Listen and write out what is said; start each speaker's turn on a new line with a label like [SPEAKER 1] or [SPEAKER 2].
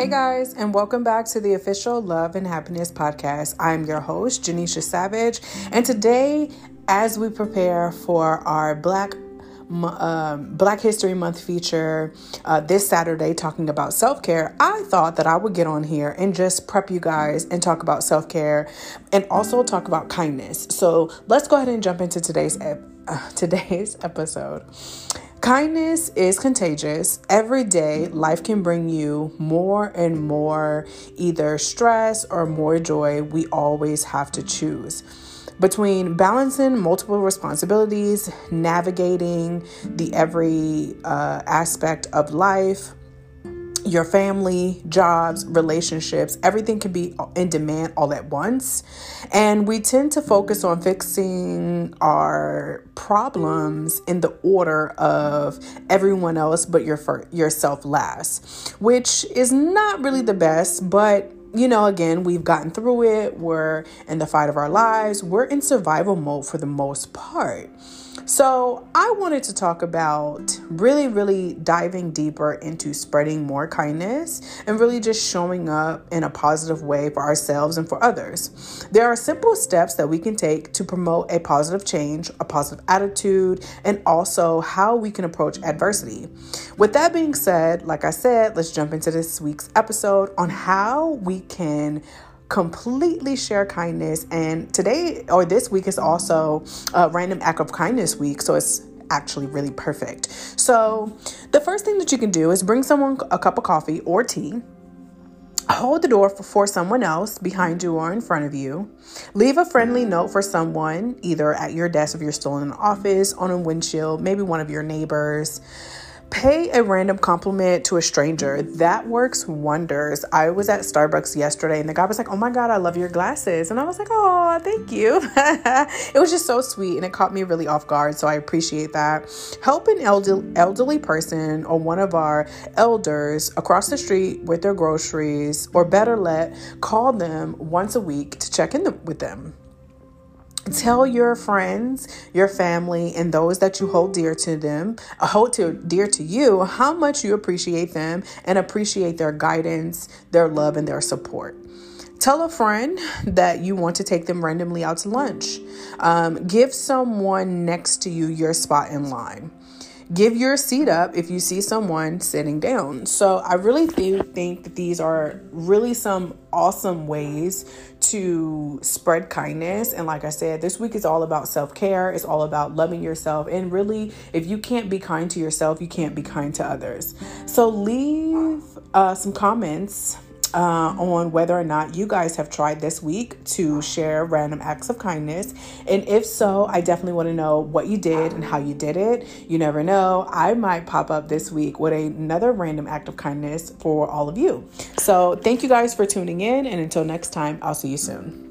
[SPEAKER 1] Hey guys, and welcome back to the official Love and Happiness podcast. I'm your host, Jainishia Savage, and today, as we prepare for our Black um, Black History Month feature uh, this Saturday talking about self care, I thought that I would get on here and just prep you guys and talk about self care and also talk about kindness. So let's go ahead and jump into today's ep- uh, today's episode. Kindness is contagious. Every day, life can bring you more and more either stress or more joy. We always have to choose. Between balancing multiple responsibilities, navigating the every uh, aspect of life, your family, jobs, relationships, everything can be in demand all at once. And we tend to focus on fixing our problems in the order of everyone else but your yourself last, which is not really the best, but you know, again, we've gotten through it. We're in the fight of our lives. We're in survival mode for the most part. So, I wanted to talk about really, really diving deeper into spreading more kindness and really just showing up in a positive way for ourselves and for others. There are simple steps that we can take to promote a positive change, a positive attitude, and also how we can approach adversity. With that being said, like I said, let's jump into this week's episode on how we can completely share kindness. And today or this week is also a random act of kindness week. So it's actually really perfect. So the first thing that you can do is bring someone a cup of coffee or tea. Hold the door for, someone else behind you or in front of you. Leave a friendly note for someone, either at your desk if you're still in an office, on a windshield, maybe one of your neighbors. Pay a random compliment to a stranger. That works wonders. I was at Starbucks yesterday and the guy was like, Oh my God, I love your glasses. And I was like, Oh, thank you. it was just so sweet and it caught me really off guard. So I appreciate that. Help an elder- elderly person or one of our elders across the street with their groceries, or better let, call them once a week to check in the- with them. Tell your friends, your family, and those that you hold dear to them, uh, hold to, dear to you, how much you appreciate them and appreciate their guidance, their love, and their support. Tell a friend that you want to take them randomly out to lunch. Um, give someone next to you your spot in line give your seat up if you see someone sitting down. So I really do think that these are really some awesome ways to spread kindness. And like I said, this week is all about self care, it's all about loving yourself. And really, if you can't be kind to yourself, you can't be kind to others. So leave uh, some comments uh, on whether or not you guys have tried this week to share random acts of kindness. And if so, I definitely want to know what you did and how you did it. You never know, I might pop up this week with another random act of kindness for all of you. So, thank you guys for tuning in. And until next time, I'll see you soon.